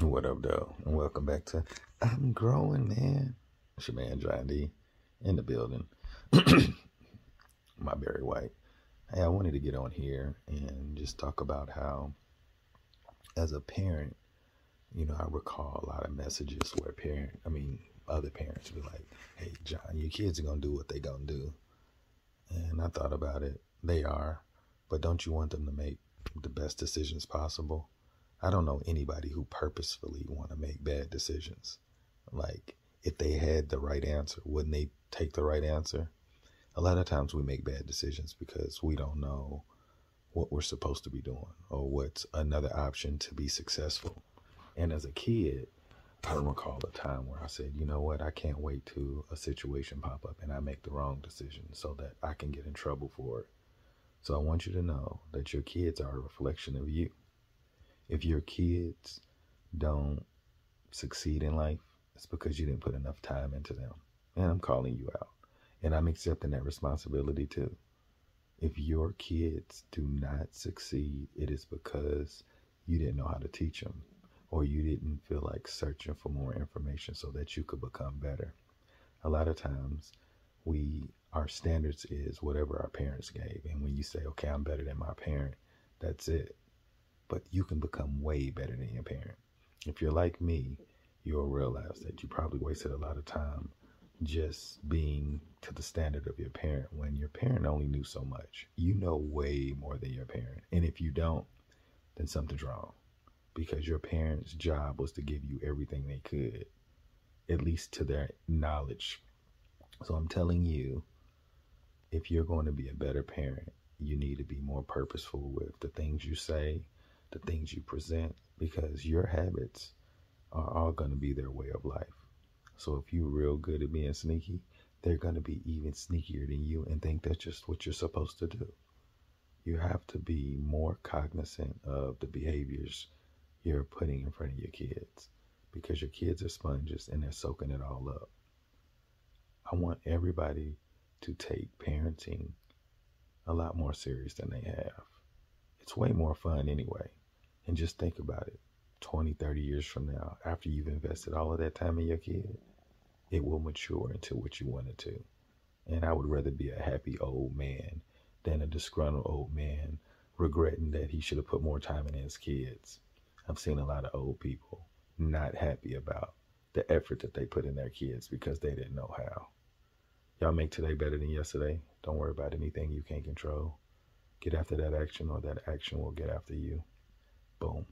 What up, though? And welcome back to I'm Growing, man. It's your man, John D, in the building. My Barry White. Hey, I wanted to get on here and just talk about how, as a parent, you know, I recall a lot of messages where parent, I mean, other parents would be like, hey, John, your kids are going to do what they going to do. And I thought about it. They are. But don't you want them to make the best decisions possible? I don't know anybody who purposefully want to make bad decisions. Like if they had the right answer, wouldn't they take the right answer? A lot of times we make bad decisions because we don't know what we're supposed to be doing or what's another option to be successful. And as a kid, I recall a time where I said, you know what, I can't wait to a situation pop up and I make the wrong decision so that I can get in trouble for it. So I want you to know that your kids are a reflection of you. If your kids don't succeed in life, it's because you didn't put enough time into them. And I'm calling you out. And I'm accepting that responsibility too. If your kids do not succeed, it is because you didn't know how to teach them or you didn't feel like searching for more information so that you could become better. A lot of times we our standards is whatever our parents gave and when you say okay I'm better than my parent that's it but you can become way better than your parent. If you're like me, you'll realize that you probably wasted a lot of time just being to the standard of your parent when your parent only knew so much. You know way more than your parent. And if you don't, then something's wrong because your parents' job was to give you everything they could, at least to their knowledge. So I'm telling you, if you're going to be a better parent, you need to be more purposeful with the things you say, the things you present because your habits are all going to be their way of life. So if you're real good at being sneaky, they're going to be even sneakier than you and think that's just what you're supposed to do. You have to be more cognizant of the behaviors you're putting in front of your kids because your kids are sponges and they're soaking it all up. I want everybody to take parenting a lot more serious than they have. Way more fun anyway. And just think about it 20, 30 years from now, after you've invested all of that time in your kid, it will mature into what you want it to. And I would rather be a happy old man than a disgruntled old man regretting that he should have put more time in his kids. I've seen a lot of old people not happy about the effort that they put in their kids because they didn't know how. Y'all make today better than yesterday. Don't worry about anything you can't control. Get after that action, or that action will get after you. Boom.